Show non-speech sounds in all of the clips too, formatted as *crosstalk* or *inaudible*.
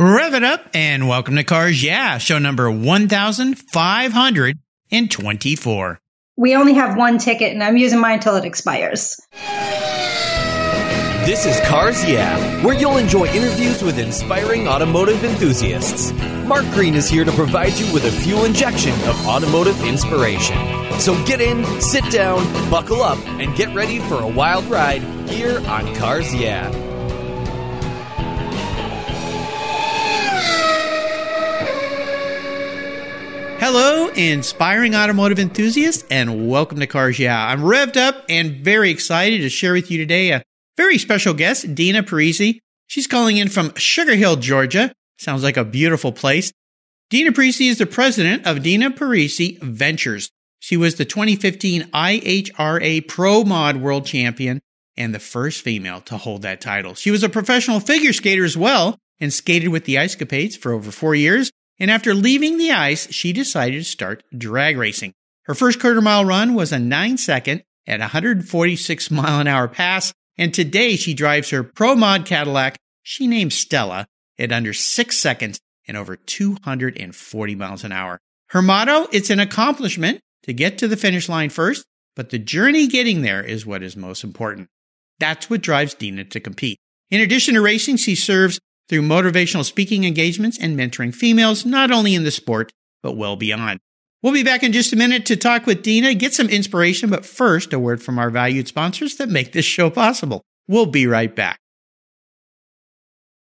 Rev it up and welcome to Cars Yeah, show number 1524. We only have one ticket and I'm using mine until it expires. This is Cars Yeah, where you'll enjoy interviews with inspiring automotive enthusiasts. Mark Green is here to provide you with a fuel injection of automotive inspiration. So get in, sit down, buckle up, and get ready for a wild ride here on Cars Yeah. Hello, inspiring automotive enthusiasts, and welcome to Cars Yeah. I'm revved up and very excited to share with you today a very special guest, Dina Parisi. She's calling in from Sugar Hill, Georgia. Sounds like a beautiful place. Dina Parisi is the president of Dina Parisi Ventures. She was the 2015 IHRA Pro Mod World Champion and the first female to hold that title. She was a professional figure skater as well and skated with the Ice Capades for over four years and after leaving the ice, she decided to start drag racing. Her first quarter mile run was a 9 second at 146 mile an hour pass, and today she drives her Pro Mod Cadillac she named Stella at under 6 seconds and over 240 miles an hour. Her motto, it's an accomplishment to get to the finish line first, but the journey getting there is what is most important. That's what drives Dina to compete. In addition to racing, she serves through motivational speaking engagements and mentoring females, not only in the sport, but well beyond. We'll be back in just a minute to talk with Dina, get some inspiration, but first, a word from our valued sponsors that make this show possible. We'll be right back.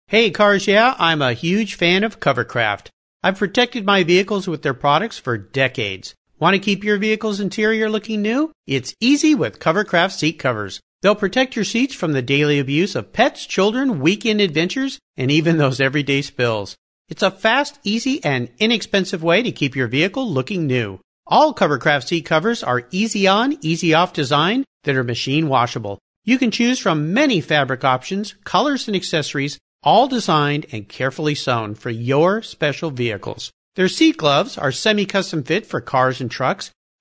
Hey, Cars Yeah, I'm a huge fan of Covercraft. I've protected my vehicles with their products for decades. Want to keep your vehicle's interior looking new? It's easy with Covercraft seat covers. They'll protect your seats from the daily abuse of pets, children, weekend adventures, and even those everyday spills. It's a fast, easy, and inexpensive way to keep your vehicle looking new. All Covercraft seat covers are easy on, easy off design that are machine washable. You can choose from many fabric options, colors, and accessories, all designed and carefully sewn for your special vehicles. Their seat gloves are semi-custom fit for cars and trucks,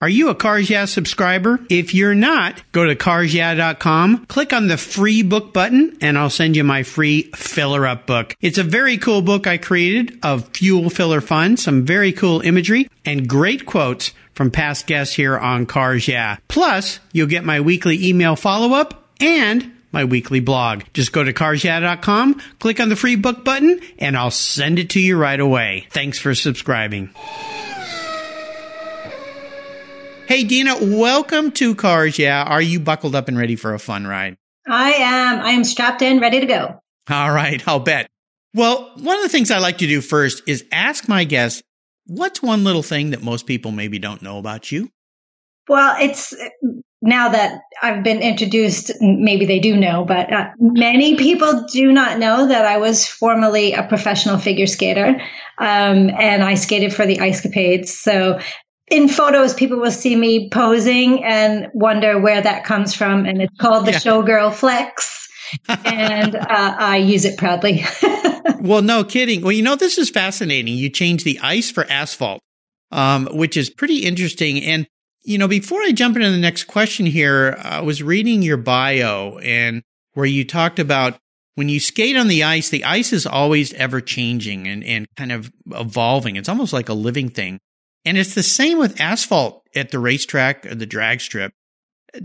Are you a Cars Yeah subscriber? If you're not, go to carsyeah.com, click on the free book button, and I'll send you my free filler up book. It's a very cool book I created of fuel filler fun, some very cool imagery, and great quotes from past guests here on Cars Yeah. Plus, you'll get my weekly email follow up and my weekly blog. Just go to carsyeah.com, click on the free book button, and I'll send it to you right away. Thanks for subscribing. Hey, Dina, welcome to Cars Yeah. Are you buckled up and ready for a fun ride? I am. I am strapped in, ready to go. All right, I'll bet. Well, one of the things I like to do first is ask my guests, what's one little thing that most people maybe don't know about you? Well, it's now that I've been introduced, maybe they do know, but uh, many people do not know that I was formerly a professional figure skater. Um, and I skated for the Ice Capades. So in photos, people will see me posing and wonder where that comes from. And it's called the yeah. showgirl flex. *laughs* and uh, I use it proudly. *laughs* well, no kidding. Well, you know, this is fascinating. You change the ice for asphalt, um, which is pretty interesting. And, you know, before I jump into the next question here, I was reading your bio and where you talked about when you skate on the ice, the ice is always ever changing and, and kind of evolving. It's almost like a living thing. And it's the same with asphalt at the racetrack or the drag strip.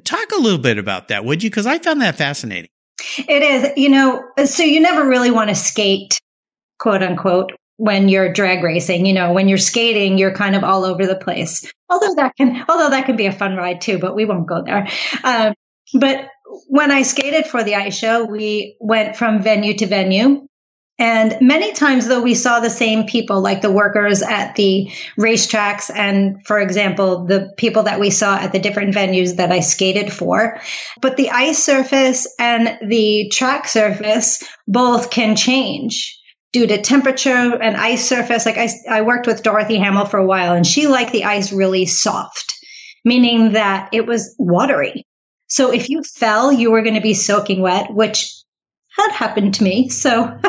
Talk a little bit about that, would you? Because I found that fascinating. It is, you know, so you never really want to skate, quote unquote, when you're drag racing. You know, when you're skating, you're kind of all over the place. Although that can, although that can be a fun ride too, but we won't go there. Um, but when I skated for the ice show, we went from venue to venue and many times, though, we saw the same people, like the workers at the racetracks, and for example, the people that we saw at the different venues that I skated for. But the ice surface and the track surface both can change. due to temperature and ice surface. Like I, I worked with Dorothy Hamill for a while and she liked the ice really soft, meaning that it was watery. So if you fell, you were going to be soaking wet, which had happened to me. So,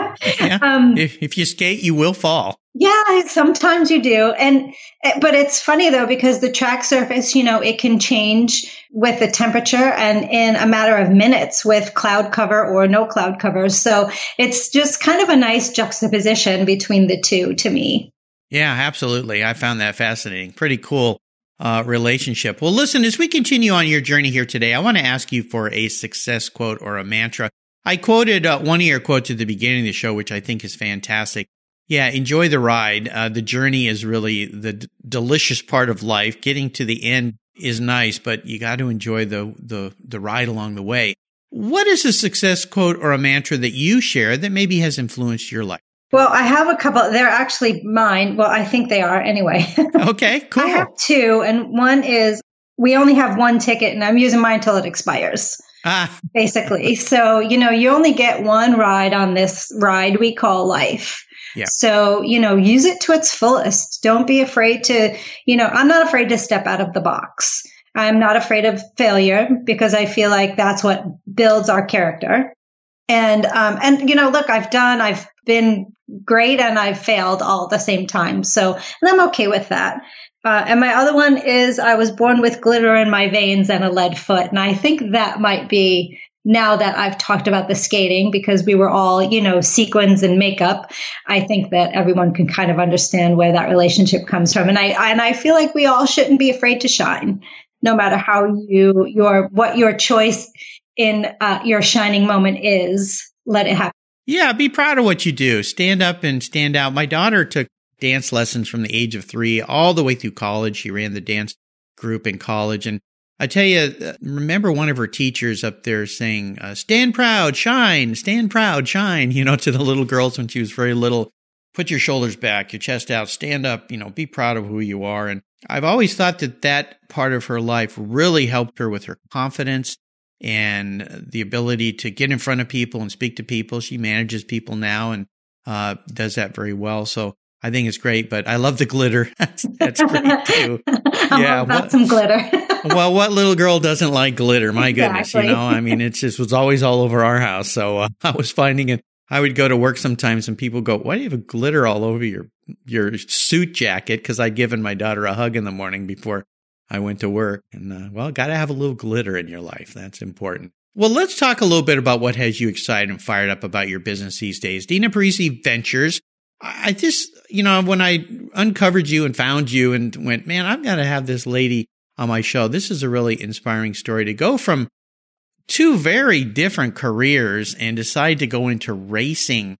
yeah. *laughs* um, if, if you skate, you will fall. Yeah, sometimes you do. And, eh, but it's funny though, because the track surface, you know, it can change with the temperature and in a matter of minutes with cloud cover or no cloud cover. So it's just kind of a nice juxtaposition between the two to me. Yeah, absolutely. I found that fascinating. Pretty cool uh, relationship. Well, listen, as we continue on your journey here today, I want to ask you for a success quote or a mantra. I quoted uh, one of your quotes at the beginning of the show, which I think is fantastic. Yeah, enjoy the ride. Uh, the journey is really the d- delicious part of life. Getting to the end is nice, but you got to enjoy the, the, the ride along the way. What is a success quote or a mantra that you share that maybe has influenced your life? Well, I have a couple. They're actually mine. Well, I think they are anyway. *laughs* okay, cool. I have two, and one is we only have one ticket, and I'm using mine until it expires. Ah. *laughs* Basically. So, you know, you only get one ride on this ride we call life. Yeah. So, you know, use it to its fullest. Don't be afraid to, you know, I'm not afraid to step out of the box. I'm not afraid of failure because I feel like that's what builds our character. And, um, and, you know, look, I've done, I've been great and I've failed all at the same time. So, and I'm okay with that. Uh, and my other one is I was born with glitter in my veins and a lead foot. And I think that might be now that I've talked about the skating because we were all, you know, sequins and makeup, I think that everyone can kind of understand where that relationship comes from. And I and I feel like we all shouldn't be afraid to shine, no matter how you your what your choice in uh, your shining moment is. Let it happen. Yeah, be proud of what you do. Stand up and stand out. My daughter took dance lessons from the age of three all the way through college. She ran the dance group in college, and I tell you, uh, remember one of her teachers up there saying, uh, stand proud, shine, stand proud, shine, *laughs* you know, to the little girls when she was very little. Put your shoulders back, your chest out, stand up, you know, be proud of who you are. And I've always thought that that part of her life really helped her with her confidence and the ability to get in front of people and speak to people. She manages people now and uh, does that very well. So I think it's great, but I love the glitter. *laughs* that's, that's *laughs* great too. yeah, what, some glitter. *laughs* well, what little girl doesn't like glitter? My goodness, you know. I mean, it just was always all over our house. So uh, I was finding it. I would go to work sometimes, and people go, "Why do you have a glitter all over your your suit jacket?" Because I'd given my daughter a hug in the morning before I went to work, and uh, well, got to have a little glitter in your life. That's important. Well, let's talk a little bit about what has you excited and fired up about your business these days. Dina Parisi Ventures I just, you know, when I uncovered you and found you and went, man, I've got to have this lady on my show. This is a really inspiring story to go from two very different careers and decide to go into racing.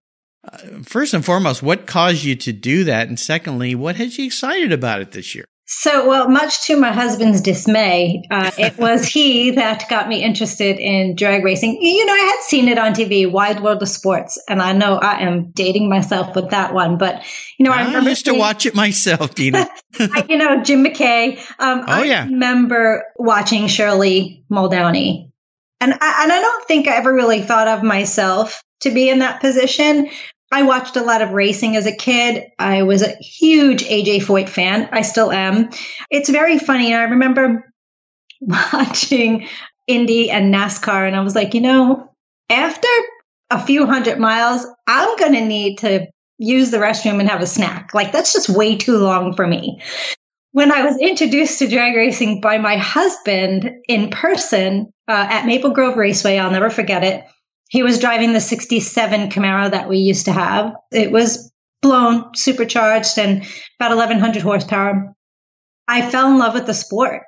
Uh, first and foremost, what caused you to do that? And secondly, what has you excited about it this year? So, well, much to my husband's dismay, uh, it *laughs* was he that got me interested in drag racing. You know, I had seen it on TV, Wide World of Sports, and I know I am dating myself with that one. But you know, I, I used seeing, to watch it myself, Dina. *laughs* you know, Jim McKay. Um, oh, I yeah. remember watching Shirley Muldowney, and I, and I don't think I ever really thought of myself to be in that position. I watched a lot of racing as a kid. I was a huge AJ Foyt fan. I still am. It's very funny. I remember *laughs* watching Indy and NASCAR, and I was like, you know, after a few hundred miles, I'm going to need to use the restroom and have a snack. Like, that's just way too long for me. When I was introduced to drag racing by my husband in person uh, at Maple Grove Raceway, I'll never forget it. He was driving the 67 Camaro that we used to have. It was blown, supercharged, and about 1100 horsepower. I fell in love with the sport.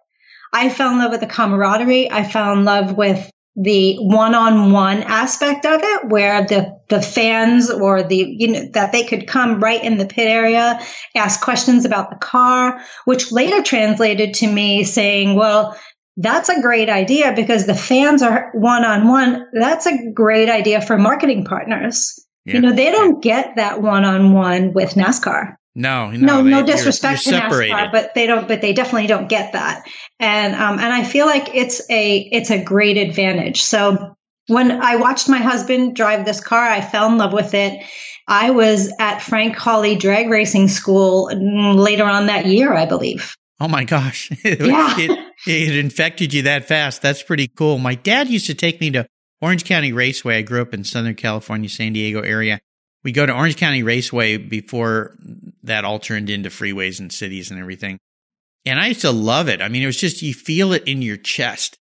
I fell in love with the camaraderie. I fell in love with the one-on-one aspect of it where the the fans or the you know that they could come right in the pit area ask questions about the car which later translated to me saying well that's a great idea because the fans are one on one. That's a great idea for marketing partners. Yeah. You know, they don't get that one on one with NASCAR. No, no, no, they, no disrespect you're, you're to NASCAR, but they don't, but they definitely don't get that. And, um, and I feel like it's a, it's a great advantage. So when I watched my husband drive this car, I fell in love with it. I was at Frank Hawley Drag Racing School later on that year, I believe. Oh my gosh. *laughs* Yeah. it, it infected you that fast. That's pretty cool. My dad used to take me to Orange County Raceway. I grew up in Southern California, San Diego area. We go to Orange County Raceway before that all turned into freeways and cities and everything. And I used to love it. I mean, it was just, you feel it in your chest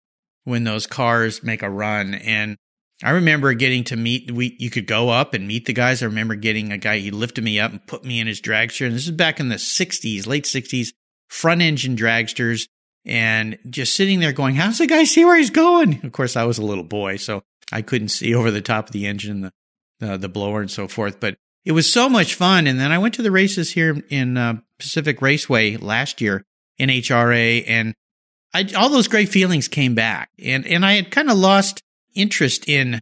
when those cars make a run. And I remember getting to meet, we, you could go up and meet the guys. I remember getting a guy, he lifted me up and put me in his dragster. And this is back in the 60s, late 60s, front engine dragsters and just sitting there going, how's the guy see where he's going? Of course, I was a little boy, so I couldn't see over the top of the engine, the, the, the blower and so forth, but it was so much fun. And then I went to the races here in uh, Pacific Raceway last year, NHRA and I, all those great feelings came back. And, and I had kind of lost interest in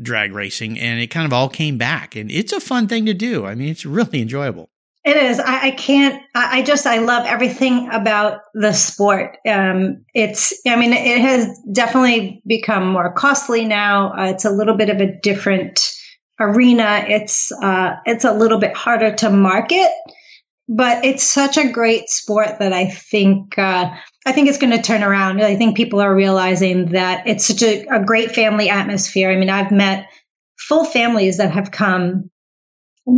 drag racing and it kind of all came back. And it's a fun thing to do. I mean, it's really enjoyable. It is. I, I can't. I, I, just. I love everything about the sport. Um, it's. I mean, it has definitely become more costly now. Uh, it's a little bit of a different arena. It's. Uh, it's a little bit harder to market, but it's such a great sport that I think. Uh, I think it's going to turn around. I think people are realizing that it's such a, a great family atmosphere. I mean, I've met full families that have come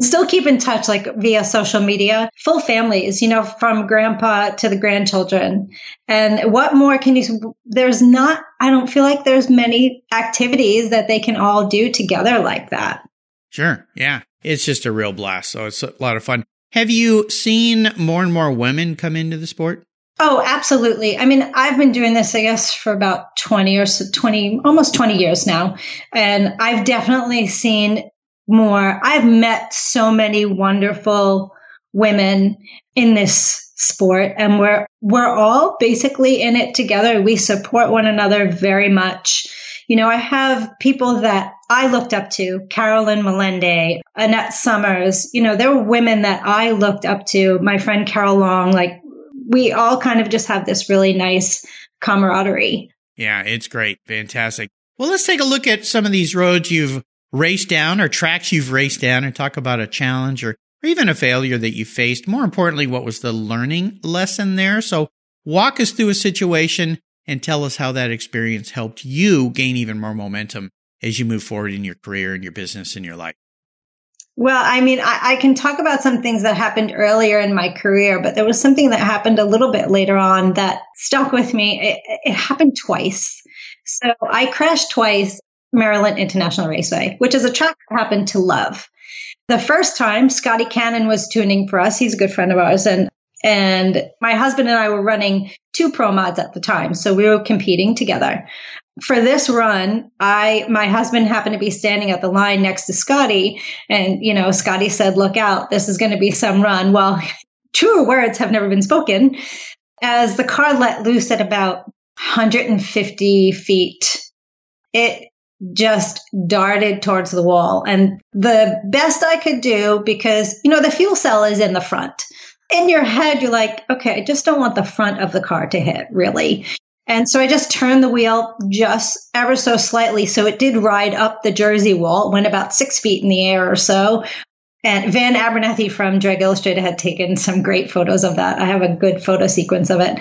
still keep in touch like via social media. Full families you know from grandpa to the grandchildren. And what more can you there's not i don't feel like there's many activities that they can all do together like that. Sure. Yeah. It's just a real blast. So it's a lot of fun. Have you seen more and more women come into the sport? Oh, absolutely. I mean, I've been doing this, I guess, for about 20 or so, 20, almost 20 years now. And I've definitely seen more. I've met so many wonderful women in this sport and we're we're all basically in it together. We support one another very much. You know, I have people that I looked up to, Carolyn Melende, Annette Summers, you know, there were women that I looked up to, my friend Carol Long, like we all kind of just have this really nice camaraderie. Yeah, it's great. Fantastic. Well, let's take a look at some of these roads you've raced down or tracks you've raced down and talk about a challenge or, or even a failure that you faced. More importantly, what was the learning lesson there? So walk us through a situation and tell us how that experience helped you gain even more momentum as you move forward in your career and your business and your life. Well, I mean, I, I, can talk about some things that happened earlier in my career, but there was something that happened a little bit later on that stuck with me. It, it happened twice. So I crashed twice Maryland International Raceway, which is a track I happen to love. The first time Scotty Cannon was tuning for us, he's a good friend of ours, and and my husband and I were running two pro mods at the time, so we were competing together. For this run, I my husband happened to be standing at the line next to Scotty, and you know, Scotty said, "Look out, this is going to be some run." Well, *laughs* truer words have never been spoken. As the car let loose at about 150 feet, it just darted towards the wall. And the best I could do, because, you know, the fuel cell is in the front. In your head, you're like, okay, I just don't want the front of the car to hit, really. And so I just turned the wheel just ever so slightly. So it did ride up the Jersey wall, went about six feet in the air or so. And Van Abernethy from Drag Illustrated had taken some great photos of that. I have a good photo sequence of it.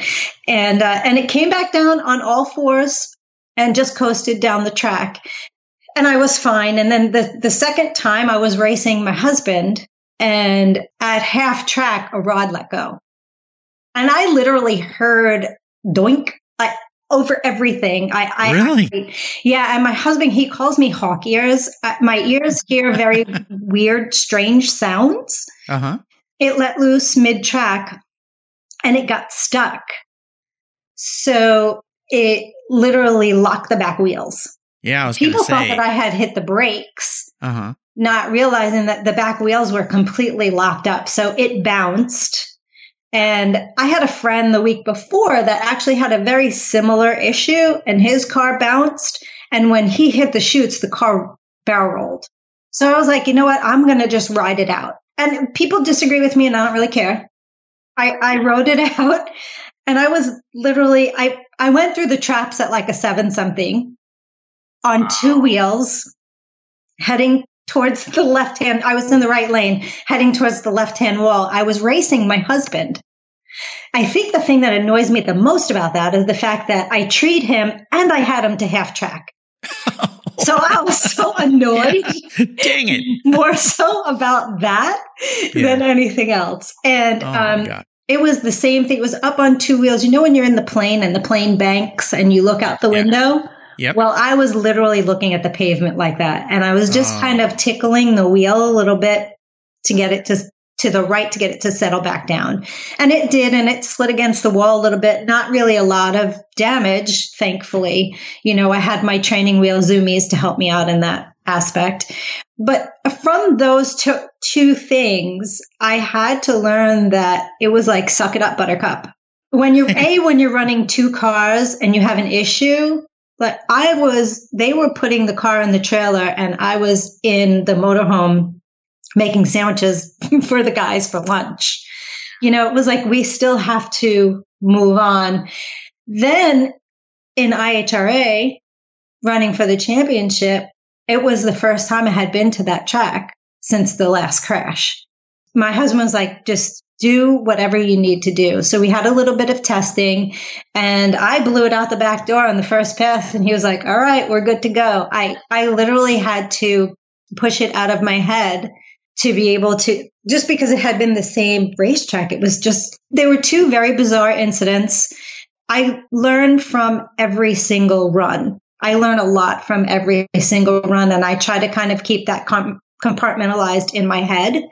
And, uh, and it came back down on all fours and just coasted down the track. And I was fine. And then the, the second time I was racing my husband and at half track, a rod let go. And I literally heard doink like over everything. I, I really, I, yeah. And my husband, he calls me hawk ears. Uh, my ears hear very *laughs* weird, strange sounds. Uh huh. It let loose mid track and it got stuck. So it literally locked the back wheels. Yeah, I was people thought that I had hit the brakes, uh-huh. not realizing that the back wheels were completely locked up. So it bounced. And I had a friend the week before that actually had a very similar issue, and his car bounced. And when he hit the chutes, the car barrel rolled. So I was like, you know what? I'm going to just ride it out. And people disagree with me, and I don't really care. I, I rode it *laughs* out and I was literally, I, I went through the traps at like a seven something on two wheels, heading towards the left hand. I was in the right lane, heading towards the left hand wall. I was racing my husband. I think the thing that annoys me the most about that is the fact that I treat him and I had him to half track. *laughs* so I was so annoyed. Yeah. *laughs* Dang it. More so about that yeah. than anything else. And oh um, it was the same thing. It was up on two wheels. You know, when you're in the plane and the plane banks and you look out the yeah. window? Yep. Well, I was literally looking at the pavement like that. And I was just oh. kind of tickling the wheel a little bit to get it to to the right to get it to settle back down. And it did, and it slid against the wall a little bit. Not really a lot of damage, thankfully. You know, I had my training wheel zoomies to help me out in that aspect. But from those two, two things, I had to learn that it was like suck it up, buttercup. When you're A, when you're running two cars and you have an issue, but I was, they were putting the car in the trailer and I was in the motorhome making sandwiches *laughs* for the guys for lunch. You know, it was like we still have to move on. Then in IHRA, running for the championship, it was the first time I had been to that track since the last crash. My husband was like, just do whatever you need to do. So we had a little bit of testing and I blew it out the back door on the first pass and he was like, all right, we're good to go. I, I literally had to push it out of my head to be able to just because it had been the same racetrack. It was just, there were two very bizarre incidents. I learned from every single run. I learn a lot from every single run, and I try to kind of keep that com- compartmentalized in my head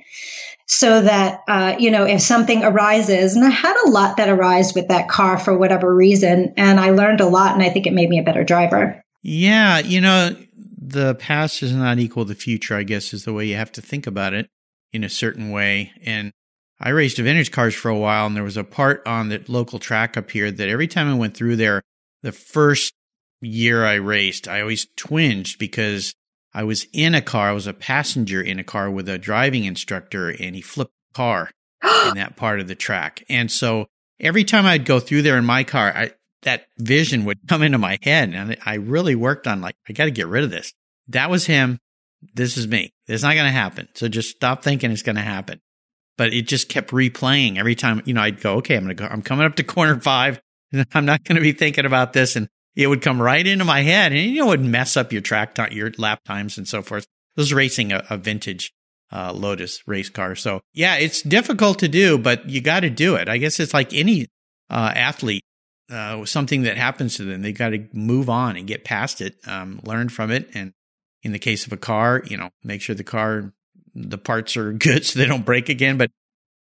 so that, uh, you know, if something arises, and I had a lot that arose with that car for whatever reason, and I learned a lot, and I think it made me a better driver. Yeah, you know, the past is not equal the future, I guess, is the way you have to think about it in a certain way. And I raced vintage cars for a while, and there was a part on the local track up here that every time I went through there, the first year I raced, I always twinged because I was in a car. I was a passenger in a car with a driving instructor, and he flipped the car *gasps* in that part of the track. And so every time I'd go through there in my car, I, that vision would come into my head. And I really worked on like, I got to get rid of this. That was him. This is me. It's not going to happen. So just stop thinking it's going to happen. But it just kept replaying every time, you know, I'd go, okay, I'm going to go, I'm coming up to corner five. *laughs* I'm not going to be thinking about this. And it would come right into my head and, you know, it would mess up your track time, your lap times and so forth. I was racing a, a vintage uh, Lotus race car. So yeah, it's difficult to do, but you got to do it. I guess it's like any uh, athlete uh, something that happens to them. They got to move on and get past it, um, learn from it. And in the case of a car, you know, make sure the car, the parts are *laughs* good so they don't break again. But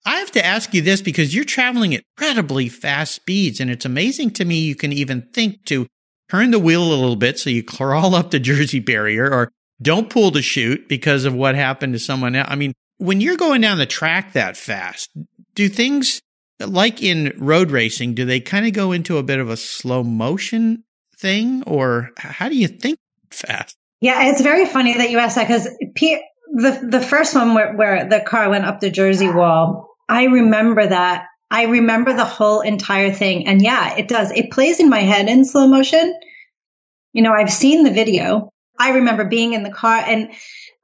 I have to ask you this because you're traveling at incredibly fast speeds. And it's amazing to me you can even think to turn the wheel a little bit so you crawl *laughs* up the Jersey barrier or don't pull the chute because of what happened to someone else. I mean, when you're going down the track that fast, do things like in road racing, do they kind of go into a bit of a slow motion thing or how do you think fast? Yeah, it's very funny that you asked that because the, the first one where, where the car went up the Jersey wall, I remember that. I remember the whole entire thing. And yeah, it does. It plays in my head in slow motion. You know, I've seen the video. I remember being in the car and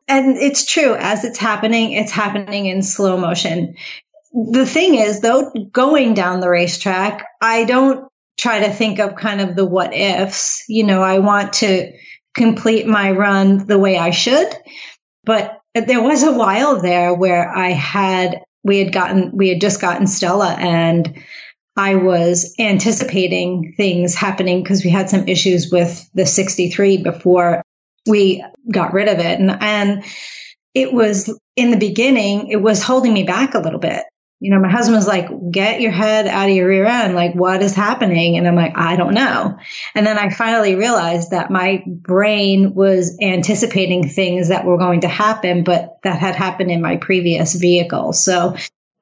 and it's true as it's happening, it's happening in slow motion the thing is, though, going down the racetrack, I don't try to think of kind of the what ifs. You know, I want to complete my run the way I should. But there was a while there where I had, we had gotten, we had just gotten Stella and I was anticipating things happening because we had some issues with the 63 before we got rid of it. And, and it was in the beginning, it was holding me back a little bit you know, my husband was like, get your head out of your rear end. Like, what is happening? And I'm like, I don't know. And then I finally realized that my brain was anticipating things that were going to happen, but that had happened in my previous vehicle. So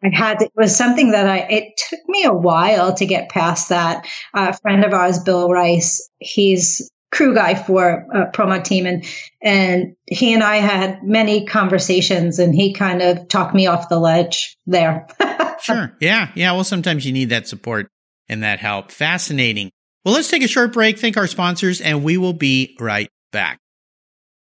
I had to, it was something that I, it took me a while to get past that. a friend of ours, Bill Rice, he's crew guy for a Pro Mod team and and he and I had many conversations and he kind of talked me off the ledge there. *laughs* sure. Yeah. Yeah. Well, sometimes you need that support and that help. Fascinating. Well, let's take a short break, thank our sponsors, and we will be right back.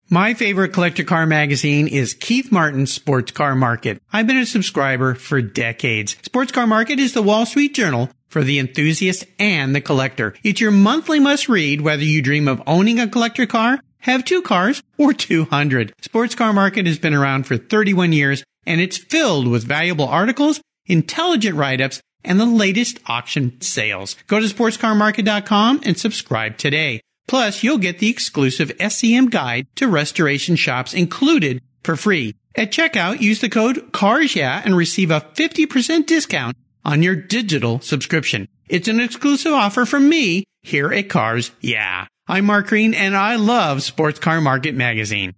My favorite collector car magazine is Keith Martin's Sports Car Market. I've been a subscriber for decades. Sports Car Market is the Wall Street Journal for the enthusiast and the collector. It's your monthly must read whether you dream of owning a collector car, have two cars, or 200. Sports Car Market has been around for 31 years and it's filled with valuable articles, intelligent write-ups, and the latest auction sales. Go to sportscarmarket.com and subscribe today. Plus, you'll get the exclusive SCM guide to restoration shops included for free. At checkout, use the code CARSYEAH and receive a 50% discount on your digital subscription. It's an exclusive offer from me here at Cars Yeah. I'm Mark Green and I love Sports Car Market Magazine.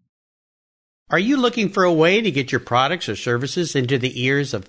Are you looking for a way to get your products or services into the ears of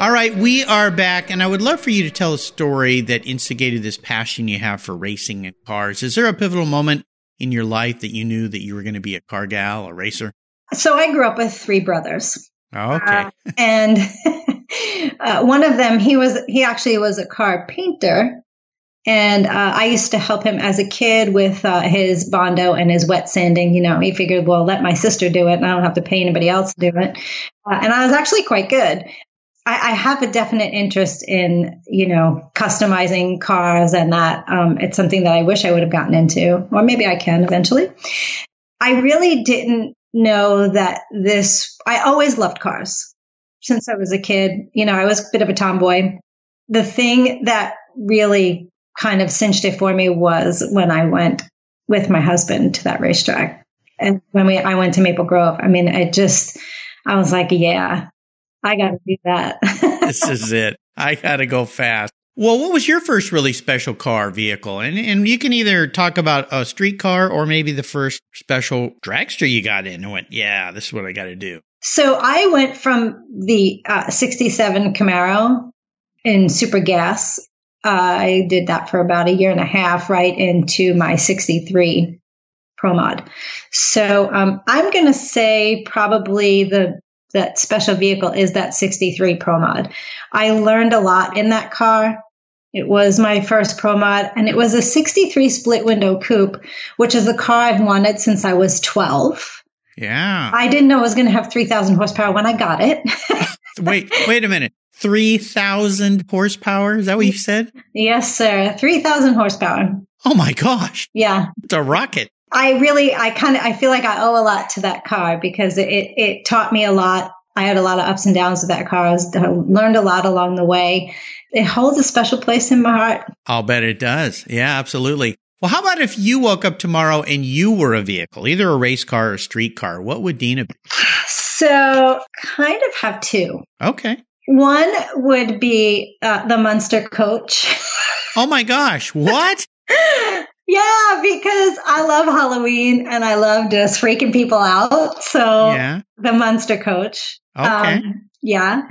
All right, we are back, and I would love for you to tell a story that instigated this passion you have for racing and cars. Is there a pivotal moment in your life that you knew that you were going to be a car gal, a racer? So I grew up with three brothers. Oh, okay. Uh, and *laughs* uh, one of them, he was he actually was a car painter, and uh, I used to help him as a kid with uh, his bondo and his wet sanding. You know, he figured, well, let my sister do it, and I don't have to pay anybody else to do it. Uh, and I was actually quite good. I, I, have a definite interest in, you know, customizing cars and that. Um, it's something that I wish I would have gotten into, or maybe I can eventually. I really didn't know that this, I always loved cars since I was a kid. You know, I was a bit of a tomboy. The thing that really kind of cinched it for me was when I went with my husband to that racetrack. And when we, I went to Maple Grove, I mean, I just, I was like, yeah, I got to do that. *laughs* this is it. I got to go fast. Well, what was your first really special car vehicle? And and you can either talk about a street car or maybe the first special dragster you got in and went, yeah, this is what I got to do. So I went from the uh, 67 Camaro in super gas. Uh, I did that for about a year and a half, right into my 63 Pro Mod. So um, I'm going to say probably the that special vehicle is that 63 Pro Mod. I learned a lot in that car. It was my first Pro Mod, and it was a 63 split window coupe, which is a car I've wanted since I was 12. Yeah. I didn't know it was going to have 3,000 horsepower when I got it. *laughs* wait, wait a minute. 3,000 horsepower? Is that what you said? Yes, sir. 3,000 horsepower. Oh my gosh. Yeah. It's a rocket. I really, I kind of, I feel like I owe a lot to that car because it, it taught me a lot. I had a lot of ups and downs with that car. I learned a lot along the way. It holds a special place in my heart. I'll bet it does. Yeah, absolutely. Well, how about if you woke up tomorrow and you were a vehicle, either a race car or a street car? What would Dina be? So, kind of have two. Okay. One would be uh, the Munster coach. oh my gosh. What? *laughs* Yeah, because I love Halloween and I love just freaking people out. So yeah. the Munster coach. Okay. Um, yeah.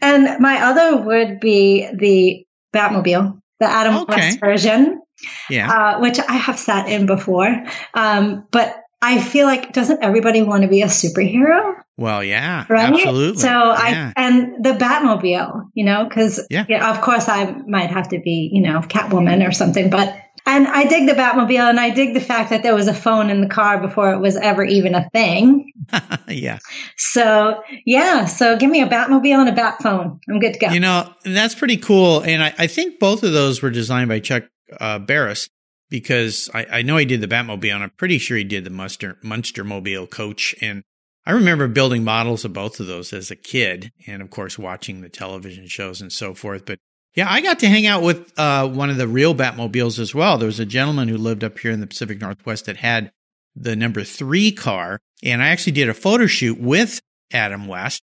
And my other would be the Batmobile, the Adam Okay. West version, Yeah. uh, which I have sat in before. Um, but I feel like doesn't everybody want to be a superhero? well, yeah. Right. Absolutely. So yeah. I and the Batmobile, you know, because Yeah. of course I might have to be, you know, Catwoman or something, but and I dig the Batmobile and I dig the fact that there was a phone in the car before it was ever even a thing. *laughs* yeah. So yeah, so give me a Batmobile and a Bat phone. I'm good to go. You know, that's pretty cool. And I, I think both of those were designed by Chuck uh, Barris because I, I know he did the Batmobile and I'm pretty sure he did the Munster, Munster Mobile coach. And I remember building models of both of those as a kid and, of course, watching the television shows and so forth. But yeah, I got to hang out with uh, one of the real Batmobiles as well. There was a gentleman who lived up here in the Pacific Northwest that had the number three car. And I actually did a photo shoot with Adam West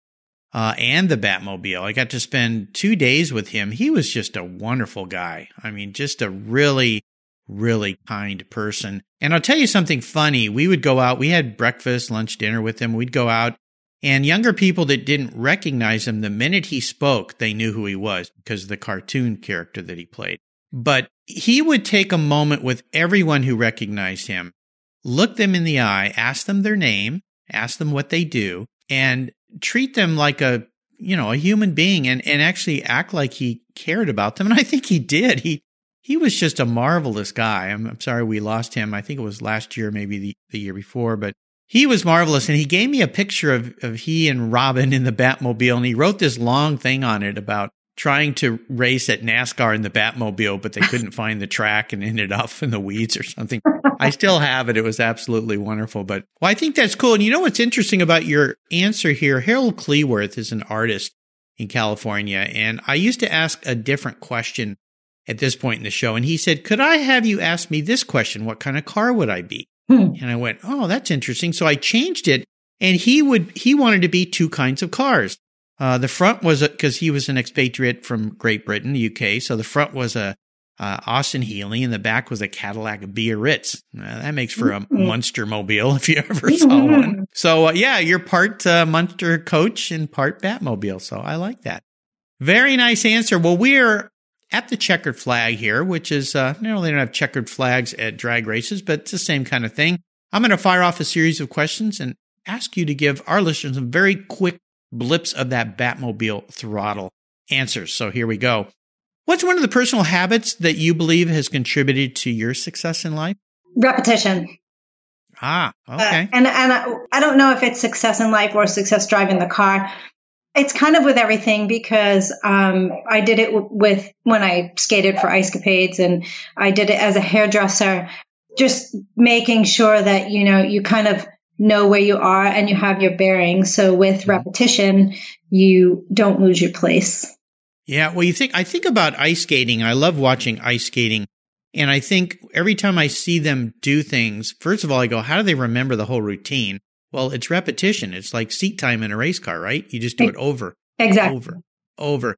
uh, and the Batmobile. I got to spend two days with him. He was just a wonderful guy. I mean, just a really, really kind person. And I'll tell you something funny. We would go out, we had breakfast, lunch, dinner with him. We'd go out, and younger people that didn't recognize him, the minute he spoke, they knew who he was because of the cartoon character that he played. But he would take a moment with everyone who recognized him, look them in the eye, ask them their name, ask them what they do, and treat them like a you know a human being and and actually act like he cared about them and i think he did he he was just a marvelous guy i'm, I'm sorry we lost him i think it was last year maybe the, the year before but he was marvelous and he gave me a picture of, of he and robin in the batmobile and he wrote this long thing on it about trying to race at nascar in the batmobile but they couldn't find the track and ended up in the weeds or something I still have it. It was absolutely wonderful. But well, I think that's cool. And you know what's interesting about your answer here? Harold Cleworth is an artist in California. And I used to ask a different question at this point in the show. And he said, Could I have you ask me this question? What kind of car would I be? Hmm. And I went, Oh, that's interesting. So I changed it. And he would, he wanted to be two kinds of cars. Uh, the front was because he was an expatriate from Great Britain, UK. So the front was a uh, Austin Healey, and the back was a Cadillac Biarritz. Uh, that makes for a Mhm. Munster mobile *laughs* if you ever saw one. So uh, yeah, you're part uh, Munster coach and part Batmobile. So I like that. Very nice answer. Well, we're at the checkered flag here, which is uh, no, they don't have checkered flags at drag races, but it's the same kind of thing. I'm going to fire off a series of questions and ask you to give our listeners some very quick blips of that Batmobile throttle answers. So here we go. What's one of the personal habits that you believe has contributed to your success in life? Repetition. Ah, Uh, okay. and and I, I don't know if it's success in life or success driving the car. It's kind of with everything because um, I did it with when I skated for Ice Capades and I did it as a hairdresser, just making sure that you know you kind of know where you are and you have your bearings. So with Mm-hmm. repetition, you don't lose your place. Yeah, well, you think I think about ice skating. I love watching ice skating, and I think every time I see them do things, first of all, I go, "How do they remember the whole routine?" Well, it's repetition. It's like seat time in a race car, right? You just do it over, Exactly. over, over.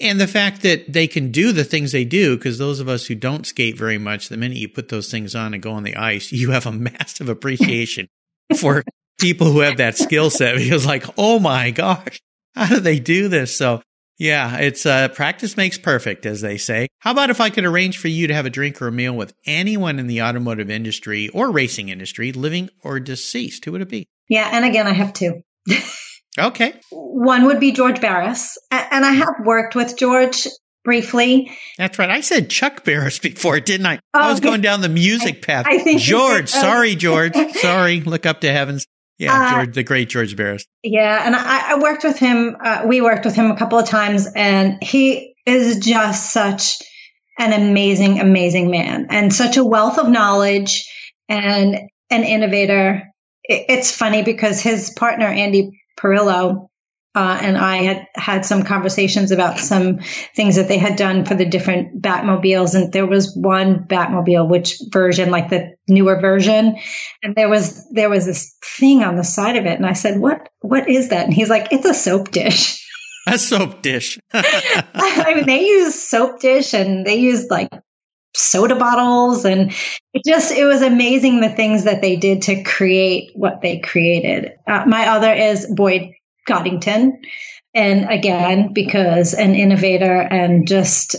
And the fact that they can do the things they do, because those of us who don't skate very much, the minute you put those things on and go on the ice, you have a *laughs* massive appreciation for people who have that skill set *laughs* because like, oh my gosh, how do they do this? So yeah, it's uh, practice makes perfect, as they say. How about if I could arrange for you to have a drink or a meal with anyone in the automotive industry or racing industry, living or deceased? Who would it be? Yeah. And again, I have two. Okay. One would be George Barris. And I have worked with George briefly. That's right. I said Chuck Barris *laughs* before, didn't I? Oh, I was going down the music path. I think George. did. Oh. Sorry, George. *laughs* Sorry. Look up to heavens. Yeah, Uh, George, the great George Barris. Yeah. And I, I worked with him. Uh, we worked with him a couple of times and he is just such an amazing, amazing man and such a wealth of knowledge and an innovator. It, it's funny because his partner, Andy Perillo, uh, and I had had some conversations about some things that they had done for the different Batmobiles. And there was one Batmobile, which version, like the newer version. And there was, there was this thing on the side of it. And I said, what, what is that? And he's like, it's a soap dish. *laughs* A soap dish. *laughs* *laughs* I mean, they use soap dish and they use like soda bottles and it just it was amazing the things that they did to create what they created uh, my other is boyd Coddington. And again, because an innovator and just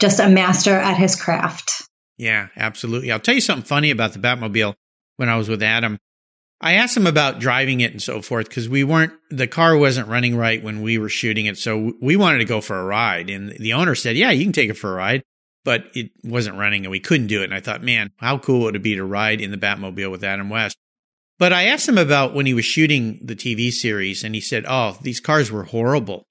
just a master at his craft. Yeah, absolutely. I'll tell you something funny about the Batmobile when I was with Adam. I asked him about driving it and so forth because we weren't, the car wasn't running right when we were shooting it. So we wanted to go for a ride. And the owner said, Yeah, you can take it for a ride. But it wasn't running and we couldn't do it. And I thought, man, how cool would it be to ride in the Batmobile with Adam West? But I asked him about when he was shooting the TV series and he said, Oh, these cars were horrible.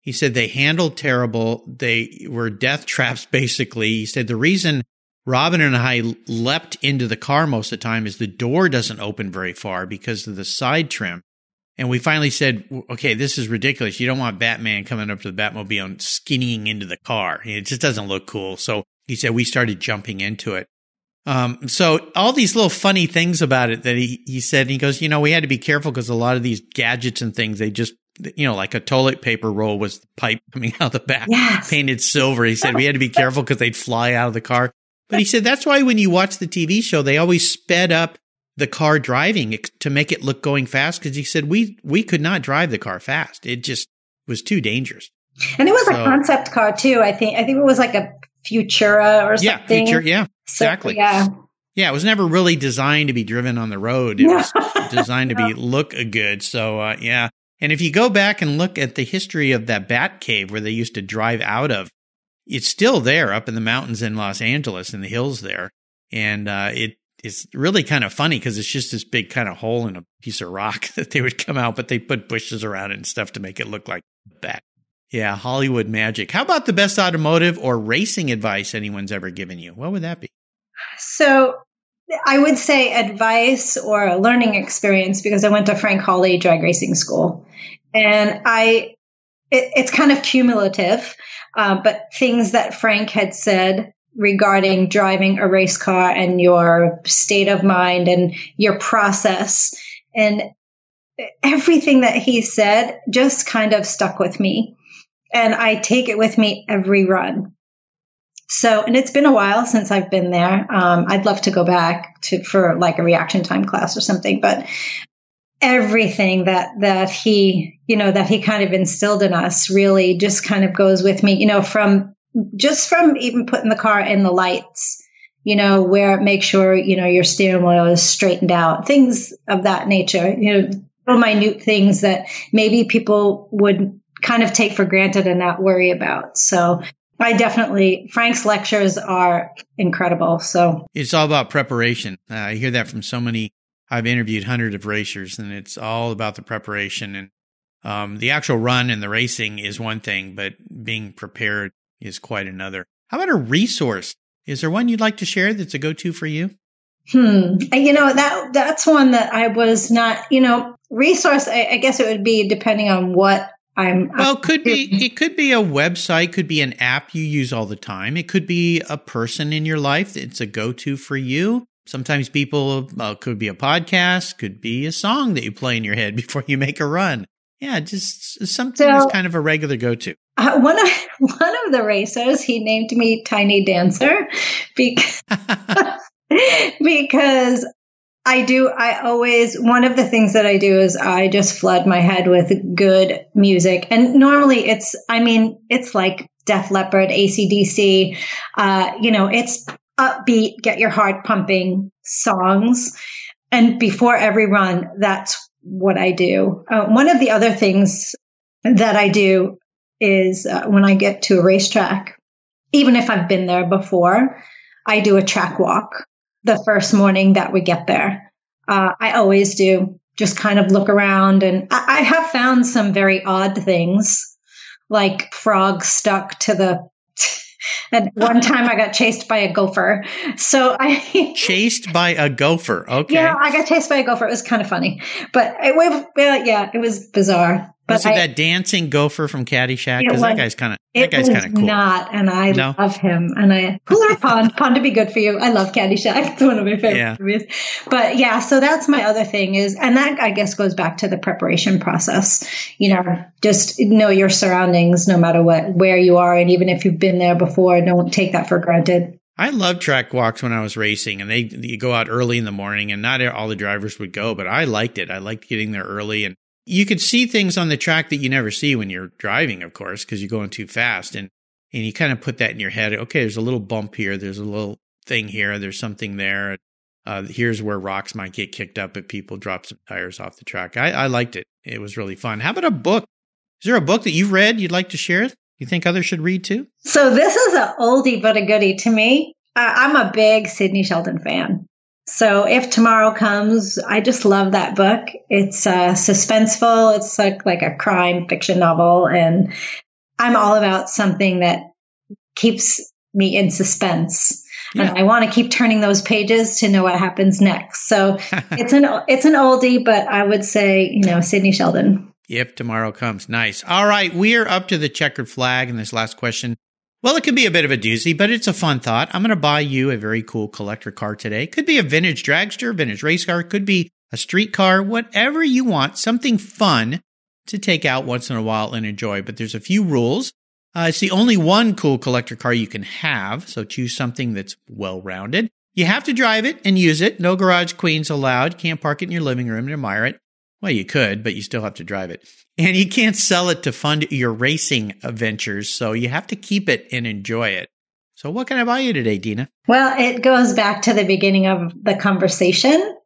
He said they handled terrible. They were death traps, *laughs* basically. He said the reason Robin and I leapt into the car most of the time is the door doesn't open very far because of the side trim. And we finally said, okay, this is ridiculous. You don't want Batman coming up to the Batmobile and skinnying into the car. It just doesn't look cool. So he said we started jumping into it. Um, so all these little funny things about it that he, he said, and he goes, you know, we had to be careful because a lot of these gadgets and things, they just, you know, like a toilet paper roll was the pipe *laughs* coming out the back, yes. painted silver. He said we had to be *laughs* careful because they'd fly out of the car. But he said that's why when you watch the TV show, they always sped up the car driving to make it look going fast. Because he said we we could not drive the car fast; it just was too dangerous. And it was so, a concept car too. I think I think it was like a Futura or something. Yeah, Futura. Yeah, exactly. So, yeah. Yeah, it was never really designed to be driven on the road. It was *laughs* designed to be look good. So uh, yeah, and if you go back and look at the history of that Bat Cave where they used to drive out of, it's still there up in the mountains in Los Angeles in the hills there. And uh, it it's really kind of funny because it's just this big kind of hole in a piece of rock *laughs* that they would come out, but they put bushes around it and stuff to make it look like that. Yeah, Hollywood magic. How about the best automotive or racing advice anyone's ever given you? What would that be? So I would say advice or a learning experience because I went to Frank Hawley drag racing school. And I, it, it's kind of cumulative. Uh, but things that Frank had said regarding driving a race car and your state of mind and your process and everything that he said just kind of stuck with me. And I take it with me every run. So, and it's been a while since I've been there. Um, I'd love to go back to for like a reaction time class or something, but everything that that he you know that he kind of instilled in us really just kind of goes with me you know from just from even putting the car in the lights you know where make sure you know your steering wheel is straightened out things of that nature you know little minute things that maybe people would kind of take for granted and not worry about so I definitely Frank's lectures are incredible. So it's all about preparation. Uh, I hear that from so many I've interviewed hundreds of racers, and it's all about the preparation and um, the actual run and the racing is one thing, but being prepared is quite another. How about a resource? Is there one you'd like to share that's a go-to for you? Hmm. You know that that's one that I was not. You know, resource. I, I guess it would be depending on what I'm. Well, could be. It could be a website. Could be an app you use all the time. It could be a person in your life that's a go-to for you. Sometimes people uh, could be a podcast, could be a song that you play in your head *laughs* before you make a run. Yeah, just something so, that's kind of a regular go-to. Uh, one of *laughs* one of the racers, he named me Tiny Dancer because *laughs* because I do. I always one of the things that I do is I just flood my head with good music, and normally it's. I mean, it's like Def Leppard, ACDC. Uh, you know, it's upbeat, get your heart pumping songs. And before every run, that's what I do. Uh, one of the other things that I do is uh, when I get to a racetrack, even if I've been there before, I do a track walk the first morning that we get there. Uh, I always do just kind of look around and I, I have found some very odd things like frogs stuck to the and one *laughs* time I got chased by a gopher. So I *laughs* chased by a gopher. Okay. Yeah, I got chased by a gopher. It was kind of funny, but it, well, yeah, it was bizarre. But was it I, that dancing gopher from Caddyshack? Because that guy's kind of that guy's kind of cool. Not, and I no? love him. And I cooler *laughs* Pond, Pond to be good for you. I love Caddyshack. It's one of my favorite yeah. movies. But yeah, so that's my other thing is, and that I guess goes back to the preparation process. You know, just know your surroundings, no matter what where you are, and even if you've been there before, don't take that for granted. I love track walks when I was racing, and they you go out early in the morning, and not all the drivers would go, but I liked it. I liked getting there early and you could see things on the track that you never see when you're driving, of course, because you're going too fast. And, and you kind of put that in your head. Okay, there's a little bump here. There's a little thing here. There's something there. Uh, here's where rocks might get kicked up if people drop some tires off the track. I, I liked it. It was really fun. How about a book? Is there a book that you've read you'd like to share? You think others should read too? So this is an oldie but a goodie to me. I'm a big Sidney Sheldon fan. So if tomorrow comes, I just love that book. It's uh, suspenseful. It's like like a crime fiction novel, and I'm all about something that keeps me in suspense. Yeah. And I want to keep turning those pages to know what happens next. So *laughs* it's an it's an oldie, but I would say you know Sidney Sheldon. If tomorrow comes, nice. All right, we are up to the checkered flag in this last question. Well, it can be a bit of a doozy, but it's a fun thought. I'm going to buy you a very cool collector car today. Could be a vintage dragster, vintage race car, could be a street car, whatever you want, something fun to take out once in a while and enjoy. But there's a few rules. Uh, it's the only one cool collector car you can have, so choose something that's well rounded. You have to drive it and use it. No garage queens allowed. Can't park it in your living room and admire it. Well, you could, but you still have to drive it. And you can't sell it to fund your racing ventures, so you have to keep it and enjoy it. So, what can I buy you today, Dina? Well, it goes back to the beginning of the conversation.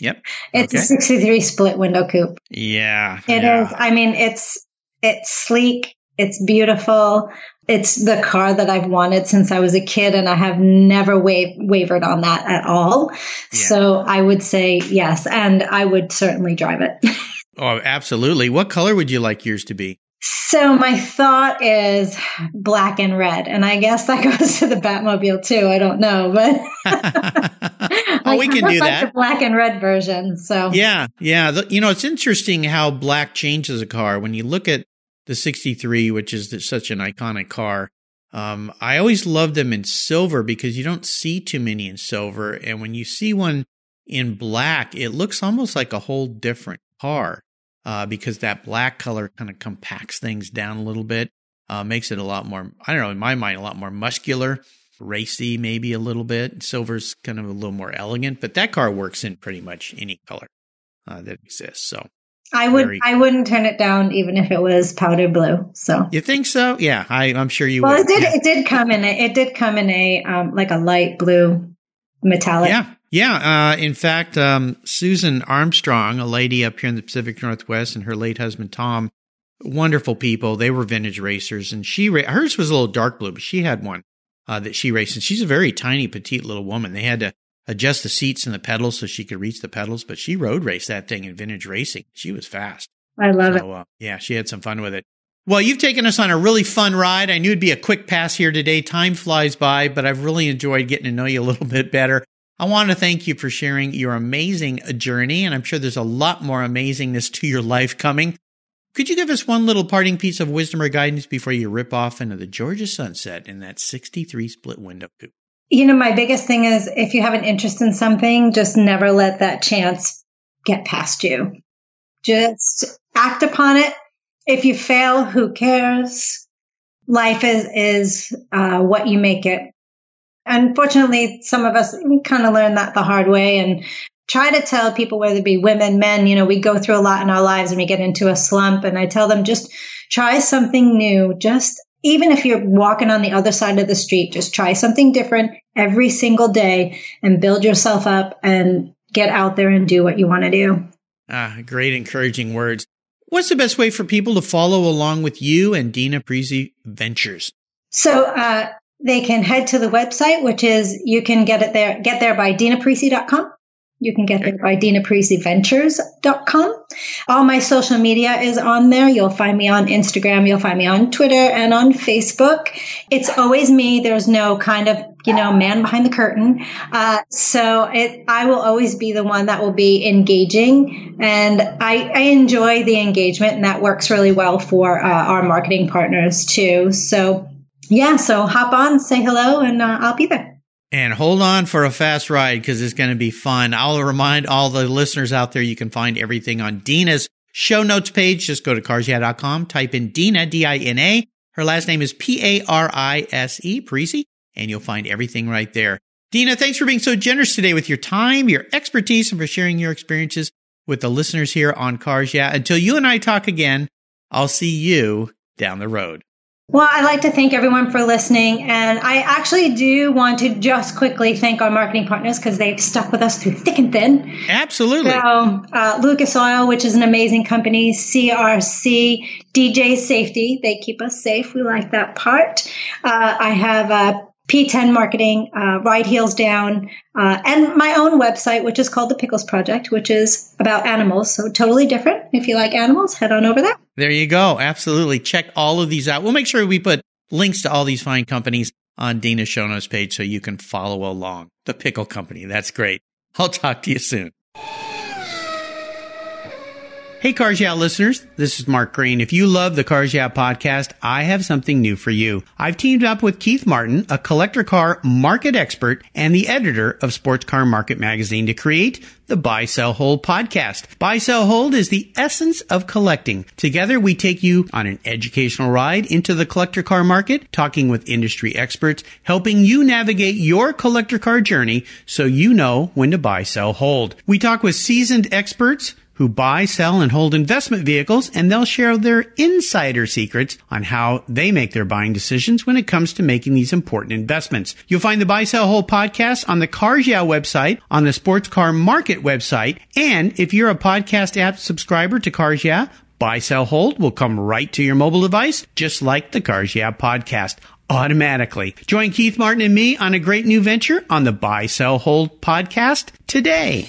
Yep. *laughs* it's okay. a 63 split window coupe. Yeah. it yeah. is. I mean, it's it's sleek, it's beautiful. It's the car that I've wanted since I was a kid, and I have never wa- wavered on that at all. Yeah. So I would say yes, and I would certainly drive it. *laughs* oh, absolutely. What color would you like yours to be? So my thought is black and red, and I guess that *laughs* goes to the Batmobile too. I don't know, but *laughs* *laughs* oh, we can do like that. The black and red version. So yeah, yeah. The, you know, it's interesting how black changes a car. When you look at the 63, which is the, such an iconic car. Um, I always love them in silver because you don't see too many in silver. And when you see one in black, it looks almost like a whole different car uh, because that black color kind of compacts things down a little bit, uh, makes it a lot more, I don't know, in my mind, a lot more muscular, racy, maybe a little bit. Silver's kind of a little more elegant, but that car works in pretty much any color uh, that exists. So I would Very I wouldn't turn it down even if it was powder blue. So you think so? Yeah, I, am sure you. Well, would. it did. Yeah. It did come in. A, it did come in a um, like a light blue metallic. Yeah, yeah. Uh, in fact, um, Susan Armstrong, a lady up here in the Pacific Northwest, and her late husband Tom, wonderful people. They were vintage racers, and she hers was a little dark blue, but she had one uh, that she raced. And she's a very tiny, petite little woman. They had to adjust the seats and the pedals so she could reach the pedals. But she road raced that thing in vintage racing. She was fast. I love so, it. Uh, yeah, she had some fun with it. Well, you've taken us on a really fun ride. I knew it'd be a quick pass here today. Time flies by, but I've really enjoyed getting to know you a little bit better. I want to thank you for sharing your amazing journey, and I'm sure there's a lot more amazingness to your life coming. Could you give us one little parting piece of wisdom or guidance before you rip off into the Georgia sunset in that 63 split window coupe? You know, my biggest thing is if you have an interest in something, just never let that chance get past you. Just act upon it. If you fail, who cares? Life is, is, uh, what you make it. Unfortunately, some of us kind of learn that the hard way and try to tell people, whether it be women, men, you know, we go through a lot in our lives and we get into a slump. And I tell them just try something new. Just even if you're walking on the other side of the street, just try something different every single day and build yourself up and get out there and do what you want to do. Ah, great encouraging words. What's the best way for people to follow along with you and Dina Parise Ventures? So uh, they can head to the website, which is you can get it there, get there by dinaparise.com. You can get there by dinapariseventures.com. All my social media is on there. You'll find me on Instagram. You'll find me on Twitter and on Facebook. It's always me. There's no kind of, you know, man behind the curtain. Uh, so it, I will always be the one that will be engaging and I, I enjoy the engagement and that works really well for uh, our marketing partners too. So yeah, so hop on, say hello and uh, I'll be there. And hold on for a fast ride because it's going to be fun. I'll remind all the listeners out there you can find everything on Dina's show notes page. Just go to carsyeah.com, type in Dina, D-I-N-A. Her last name is P-A-R-I-S-E, Parise, and you'll find everything right there. Dina, thanks for being so generous today with your time, your expertise, and for sharing your experiences with the listeners here on Cars Yeah. Until you and I talk again, I'll see you down the road. Well, I'd like to thank everyone for listening. And I actually do want to just quickly thank our marketing partners because they've stuck with us through thick and thin. Absolutely. So, uh, Lucas Oil, which is an amazing company, CRC, DJ Safety, they keep us safe. We like that part. Uh, I have uh, P10 Marketing, uh, Ride Heels Down, uh, and my own website, which is called The Pickles Project, which is about animals. So totally different. If you like animals, head on over there. There you go. Absolutely. Check all of these out. We'll make sure we put links to all these fine companies on Dana's show notes page so you can follow along. The Pickle Company. That's great. I'll talk to you soon. Hey, Cars Yeah listeners, this is Mark Green. If you love the Cars Yeah podcast, I have something new for you. I've teamed up with Keith Martin, a collector car market expert and the editor of Sports Car Market magazine to create the Buy, Sell, Hold podcast. Buy, Sell, Hold is the essence of collecting. Together, we take you on an educational ride into the collector car market, talking with industry experts, helping you navigate your collector car journey so you know when to buy, sell, hold. We talk with seasoned experts who buy, sell, and hold investment vehicles, and they'll share their insider secrets on how they make their buying decisions when it comes to making these important investments. You'll find the Buy, Sell, Hold podcast on the Cars Yeah website, on the Sports Car Market website, and if you're a podcast app subscriber to Cars Yeah, Buy, Sell, Hold will come right to your mobile device, just like the Cars Yeah podcast automatically. Join Keith Martin and me on a great new venture on the Buy, Sell, Hold podcast today.